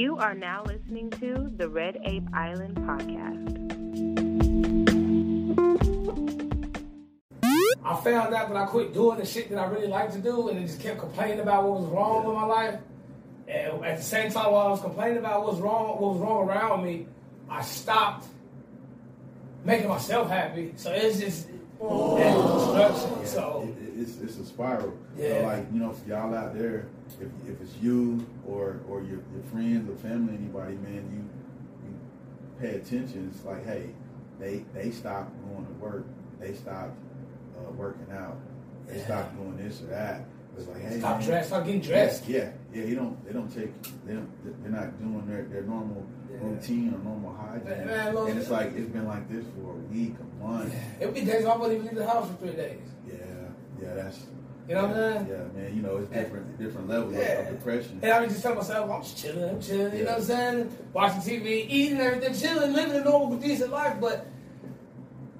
You are now listening to the Red Ape Island podcast. I found out that I quit doing the shit that I really like to do and just kept complaining about what was wrong with my life. And at the same time, while I was complaining about what was wrong, what was wrong around me, I stopped making myself happy. So it's just oh. destruction. So it's it's a spiral. Yeah. So like you know, y'all out there, if, if it's you or or your, your friends or family, anybody, man, you you pay attention. It's like, hey, they they stopped going to work. They stopped uh, working out. They Yeah. stopped doing this or that. It's like, hey, stop man, dress, stop getting dressed. Yeah, yeah. You don't. They don't take. They don't, they're not doing their, their normal Yeah. routine or normal hygiene. Man, man, and it's like it's been like this for a week, a month. It would be days I wouldn't even leave the house for three days. Yeah, yeah. That's You know what I'm saying? Yeah, man. You know, it's different, different levels of- Yeah. of depression. And I was just telling myself, I'm just chilling, I'm chilling, you know what I'm saying? Watching TV, eating everything, chilling, living a normal, decent life, but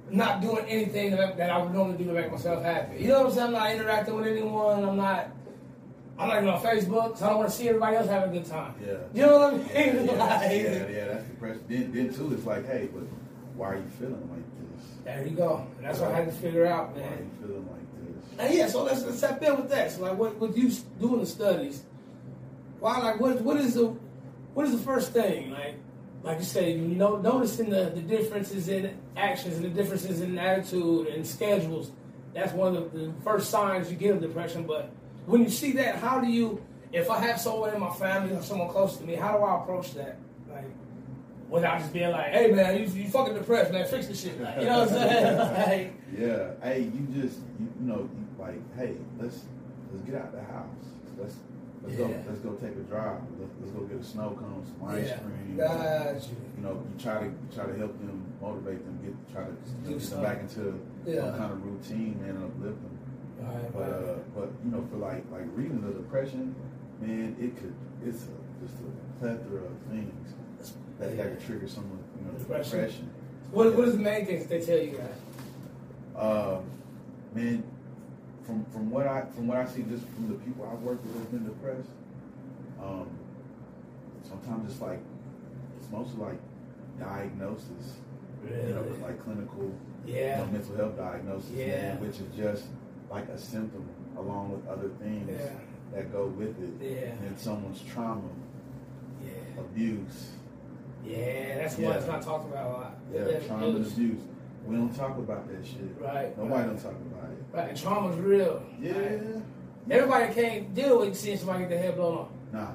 not doing anything that, that I would normally do to make myself happy. You know what I'm saying? I'm not interacting with anyone. I'm not. I'm not even on Facebook, so I don't want to see everybody else having a good time. Yeah. You know what I mean? Yeah, yeah, Like, yeah, yeah, that's depression. Then, then too, it's like, hey, but why are you feeling like this? There you go. And that's what I had to figure out, man. Why are you feeling like And yeah, so let's let's tap in with that. So like, what with you doing the studies? Why like what what is the what is the first thing like? Like you say, you know, noticing the, the differences in actions and the differences in attitude and schedules. That's one of the, the first signs you get of depression. But when you see that, how do you? If I have someone in my family or someone close to me, how do I approach that? Without just being like, "Hey man, you, you fucking depressed, man. Fix the shit." Like, you know what I'm saying? like, Yeah. Hey, you just, you, you know, you like, hey, let's let's get out of the house. Let's let's go let's go take a drive. Let's, let's go get a snow cone, some ice yeah, cream. got you. you know, you try to you try to help them, motivate them, get try to you know, get them back into Yeah. some kind of routine, man, and uplift them. Right, But right. uh, but you know, for like like reading the depression, man, it could it's a, just a plethora of things that, that could trigger some you know Depression. depression. What, what is the main things they tell you guys? Uh, man, from from what I from what I see, just from the people I've worked with who've been depressed, um, sometimes it's like it's mostly like diagnosis, you know, like clinical, you know, mental health diagnosis, Yeah. man, which is just like a symptom along with other things Yeah. that go with it. Yeah. And someone's trauma, Yeah. abuse, Yeah, that's Yeah. why it's not talked about a lot. yeah, trauma and abuse. We don't talk about that shit. Right. Nobody right. don't talk about it. Right, and trauma's real. Yeah. Like, everybody can't deal with seeing somebody get their head blown off. Nah.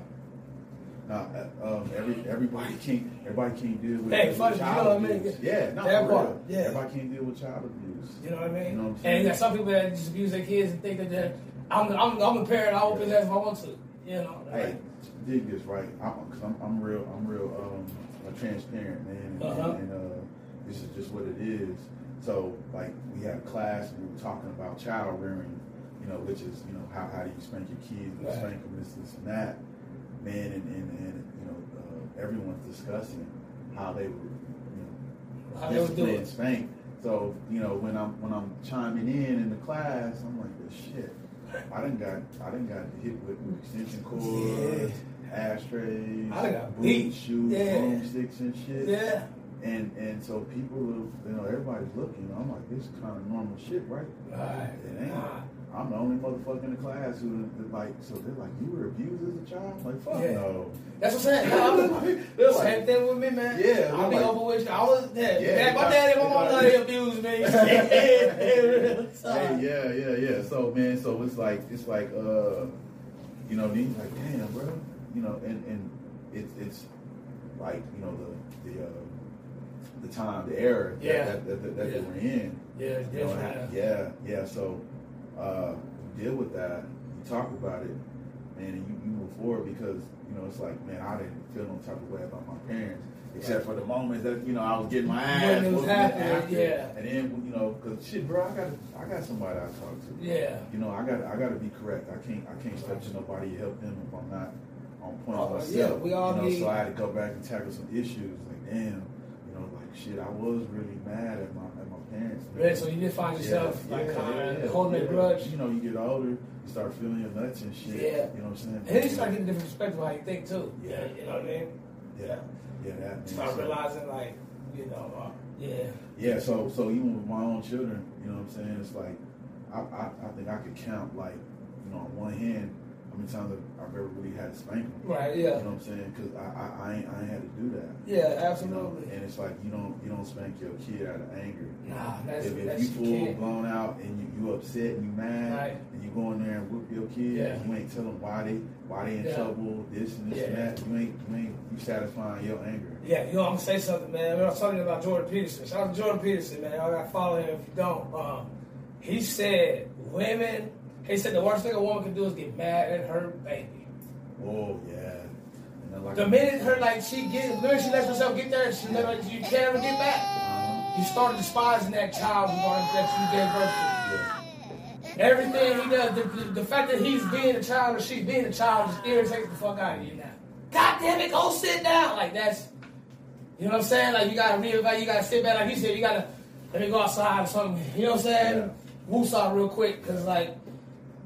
Nah, uh, um, every everybody can't everybody can't deal with, Hey, funny, you child know what I mean? abuse. Yeah, no, That part, yeah. Everybody can't deal with child abuse. You know what I mean? You know what I'm and you got some people that just abuse their kids and think that they're, I'm, I'm, I'm a parent, I'll his ass if I want to. You know? Hey, dig this right. I'm, I'm, I'm real. I'm real. Um, transparent, man. And, Uh-huh. and uh, this is just what it is. So, like, we had a class and we were talking about child rearing. You know, which is you know how, how do you spank your kids? Right. spank them this this and that. Man, and and, and you know uh, everyone's discussing how they were, you know How they would do discipline and spank. So you know when I'm when I'm chiming in in the class, I'm like, this shit. I didn't got I didn't got hit with extension cords, ashtrays, I got boot beat. shoes, Yeah. broomsticks and shit. Yeah. And and so people, you know, everybody's looking. I'm like, this is kind of normal shit, right? Right. It ain't. I'm the only motherfucker in the class who like. So they're like, you were abused as a child? I'm like, fuck Yeah. no. That's what I'm saying. No, They're Same like, thing with me, man. Yeah, I'll be like- over with you. I was yeah. Yeah, my daddy my mom, they abused me. Hey, yeah, yeah, yeah. So man, so it's like it's like uh, you know, these like, damn, bro, you know, and and it's it's like you know the the uh, the time, the era that Yeah. that, that, that, that Yeah. they were in. Yeah, You know, I- yeah, yeah. So uh, deal with that. You talk about it, man, and you, you move forward because you know it's like, man, I didn't feel no type of way about my parents, except for the moments that you know I was getting my ass. When it was happening, yeah. And then you know, cause shit, bro, I got I got somebody I talk to. Yeah. You know, I got I got to be correct. I can't I can't step to nobody to help them if I'm not on point Oh, myself. yeah, we all you know, need- so I had to go back and tackle some issues. Like, damn, you know, like shit, I was really mad at my at my parents. man. Really? So you did find yourself Yeah, like yeah, kind of holding a grudge. You know, you get older, you start feeling your nuts and shit. Yeah. You know what I'm saying? And then you start getting different perspective how you think too. Yeah. You know what I mean? Yeah. Yeah, that. Start So- realizing like, you know, uh, yeah. Yeah, so so even with my own children, you know what I'm saying? It's like I, I, I think I could count like, you know, on one hand how many times I've, ever really had to spank them. Right, Yeah. You know what I'm saying? Because I, I, I, ain't, I ain't had to do that. Yeah, You know? absolutely. And it's like you don't you don't spank your kid out of anger. Nah, that's if, if that's you full blown out and you, you upset and you mad Right. and you go in there and whoop your kid Yeah. and you ain't telling why they why they in Yeah. trouble, this and this and that, you ain't you ain't you satisfying your anger. Yeah, you know, I'm gonna say something, man. I was talking about Jordan Peterson. Shout out to Jordan Peterson, man. I gotta follow him if you don't. Um, he said women. He said the worst thing a woman can do is get mad at her baby. Oh yeah. Like The minute her like she get, the minute she lets herself get there, she never, you can't ever get back. uh-huh. You start despising that child that you gave birth yeah. to. Everything he does, the, the, the fact that he's being a child or she's being a child just irritates the fuck out of you now. God damn it, go sit down. Like that's, you know what I'm saying? Like you gotta reevaluate, you gotta sit back. Like you said, you gotta let me go outside or something. You know what I'm saying? Yeah. Woos out real quick, cause like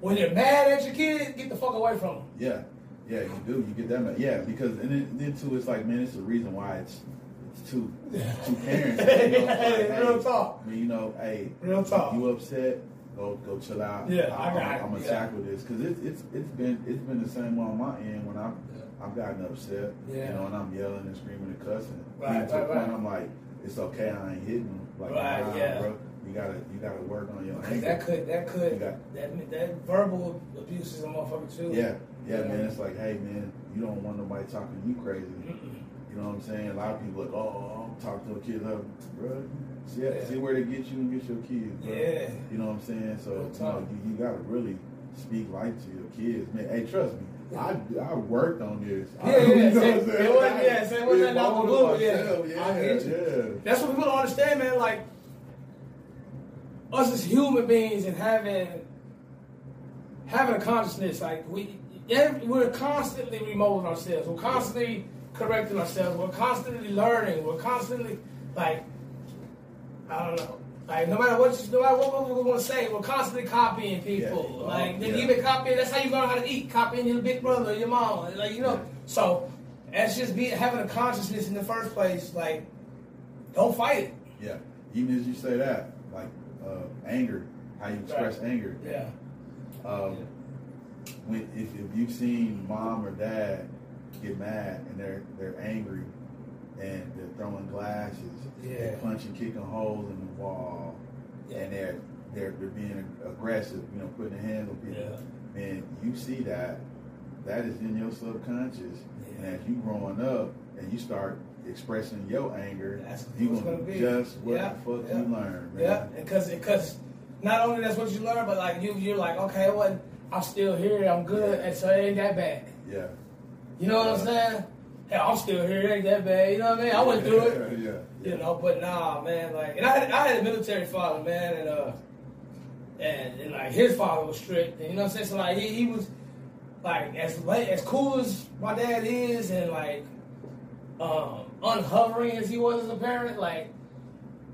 when you're mad at your kid, get the fuck away from them. Yeah, yeah, you do. You get that. much. Yeah, because and then, then too, it's like, man, it's the reason why it's it's two two parents. You know, like, Real hey, talk. I mean, you know, hey, Real talk. You upset? Go go chill out. Yeah, I it. I'm gonna tackle this because it's it's it's been it's been the same way on my end when I've I've gotten upset. Yeah. You know, and I'm yelling and screaming and cussing. Right, right, the point right. I'm like, it's okay. I ain't hitting them. Like, Right, nah, yeah. bro, you gotta you gotta work on your anger. that could that could got- that that verbal abuse is a motherfucker too. Yeah, yeah, Yeah. man. It's like, hey, man, you don't want nobody talking to you crazy. Mm-mm. You know what I'm saying? A lot of people like, oh, oh, oh I'm talking to a kid, like, bro. See, Yeah. see where they get you and get your kids, bro. Yeah. You know what I'm saying? So you, know, you, you got to really speak life to your kids, man. Hey, trust me, I I worked on this. I, Yeah, yeah, you know say- what I'm saying? it wasn't- yeah, it wasn't Yeah, out the blue, yeah. yeah, I get you. yeah. That's what people don't understand, man. Like us as human beings and having having a consciousness, like we we're constantly remolding ourselves. We're constantly correcting ourselves. We're constantly learning. We're constantly like I don't know. Like no matter what, you, no matter what we want to say, we're constantly copying people. Oh, yeah. Like Oh, yeah. even copying. That's how you learn how to eat. Copying your big brother, your mom. Like you know. Yeah. So that's just being having a consciousness in the first place. Like don't fight it. Yeah. Even as you say that, like uh, anger, how you express Right. anger. Yeah. Um, when if, if you've seen mom or dad get mad and they're they're angry and they're throwing glasses, Yeah. they're punching, kicking holes in the wall, and they're they're they're being aggressive, you know, putting their hands on people. And you see that, that is in your subconscious. Yeah. And as you growing up and you start expressing your anger, That's you gonna gonna be. just what Yeah, the fuck yeah. you learn, man. Yeah, because because not only that's what you learn, but like you you're like okay, well I'm still here, I'm good, and so it ain't that bad. Yeah. You know what I'm saying? Hey, I'm still here, it ain't that bad. You know what I mean? I went through it. yeah. You know, but nah, man, like, and I had, I had a military father, man, and uh, and, and like his father was strict, and you know what I'm saying? So like he, he was like as late, as cool as my dad is, and like um, unhovering as he was as a parent, like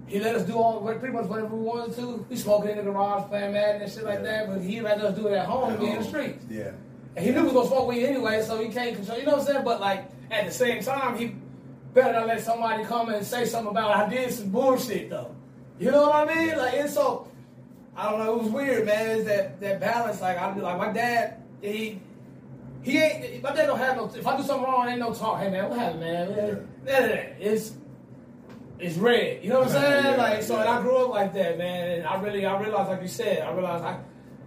he let us do all pretty much whatever we wanted to. We smoking in the garage, playing Madden and shit like Yeah. that, but he let us do it at home and be in the At streets. Yeah. And he knew we was gonna smoke weed anyway, so he can't control. You know what I'm saying? But like at the same time, he better not let somebody come and say something about I did some bullshit though. You know what I mean? Like and so I don't know. It was weird, man. It's that that balance. Like I like my dad. He he ain't. My dad don't have no. If I do something wrong, ain't no talk. Hey man, what happened, man? None of that. It's it's red. You know what I'm saying? Yeah, like so, and. I grew up like that, man. And I really, I realized, like you said, I realized I,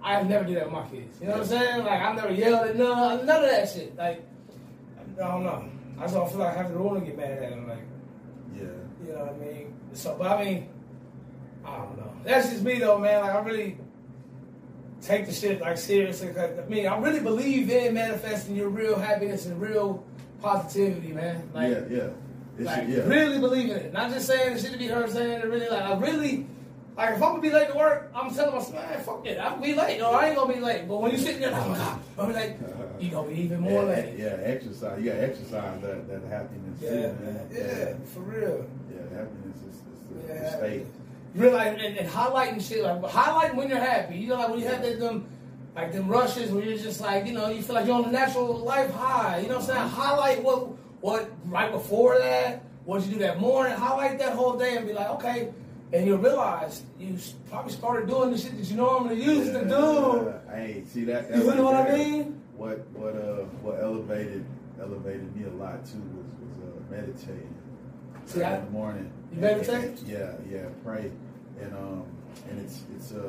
I never did that with my kids. You know what I'm saying? Like I never yelled at none, none of that shit. Like I don't know. I just don't feel like I have the rule to get mad at him. Like Yeah. you know what I mean? So, but I mean, I don't know. That's just me though, man. Like I really take the shit like seriously. Cause I mean, I really believe in manifesting your real happiness and real positivity, man. Like, yeah, yeah. It's, like yeah. really believe in it. Not just saying the shit to be heard, saying it really. Like I really. Like if I'm gonna be late to work, I'm telling myself, man, fuck it, I'm gonna be late. No, I ain't gonna be late. But when you're sitting there, like, oh my god, I'm late. You gonna be even more yeah, late. Yeah, exercise. You got to exercise that, that happiness Yeah, too, man. man. Yeah, for real. Yeah, happiness is, is the, Yeah. the state. Realize and, and highlighting shit like highlighting when you're happy. You know, like when you have that them like them rushes where you're just like, you know, you feel like you're on a natural life high. You know what I'm saying? Highlight what what right before that, what you do that morning, highlight that whole day and be like, okay. And you'll realize you probably started doing the shit that you normally used Yeah, to do. Hey, see that? that You right know what I mean? What what uh what elevated elevated me a lot too was was uh, meditating. See, I- in the morning. You meditate? Yeah, yeah, pray, and um and it's it's uh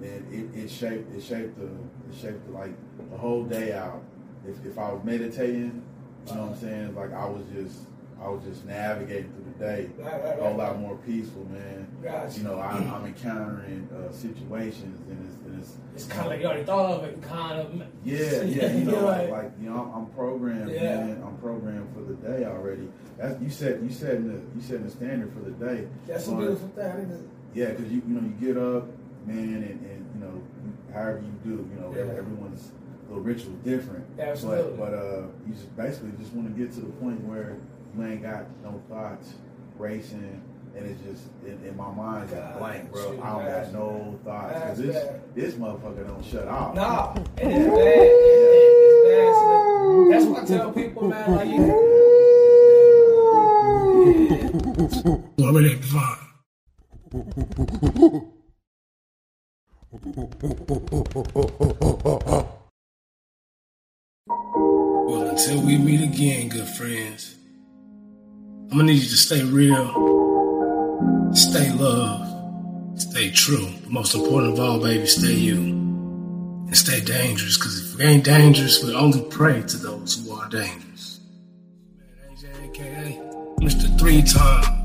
man it, it shaped it shaped the it shaped the, like the whole day out. If if I was meditating, you know what I'm saying? Like I was just I was just navigating through the day Right, right, a whole lot more peaceful, man. Gotcha. You know, I'm, I'm encountering uh, situations, and it's, and it's It's kind of like you already thought of it, kind of. yeah, yeah, you know, like, like you know, I'm, I'm programmed, Yeah. man. I'm programmed for the day already. That's you said you setting the you setting the standard for the day. That's a beautiful thing. I Yeah, because you you know you get up, man, and, and you know however you do, you know Yeah. everyone's little ritual different. Absolutely. But but uh, you just basically just want to get to the point where you ain't got no thoughts racing. And it's just in, in my mind, just God, blank, bro. shoot, I don't got no thoughts because this bad. this motherfucker don't shut off. Nah, it is bad. It's bad. So that's what I tell people, man. Like you. Already fine. Well, until we meet again, good friends, I'm gonna need you to stay real, stay love, stay true. But most important of all, baby, stay you. And stay dangerous, because if we ain't dangerous, we only pray to those who are dangerous. AJ, aka Mr. Three Time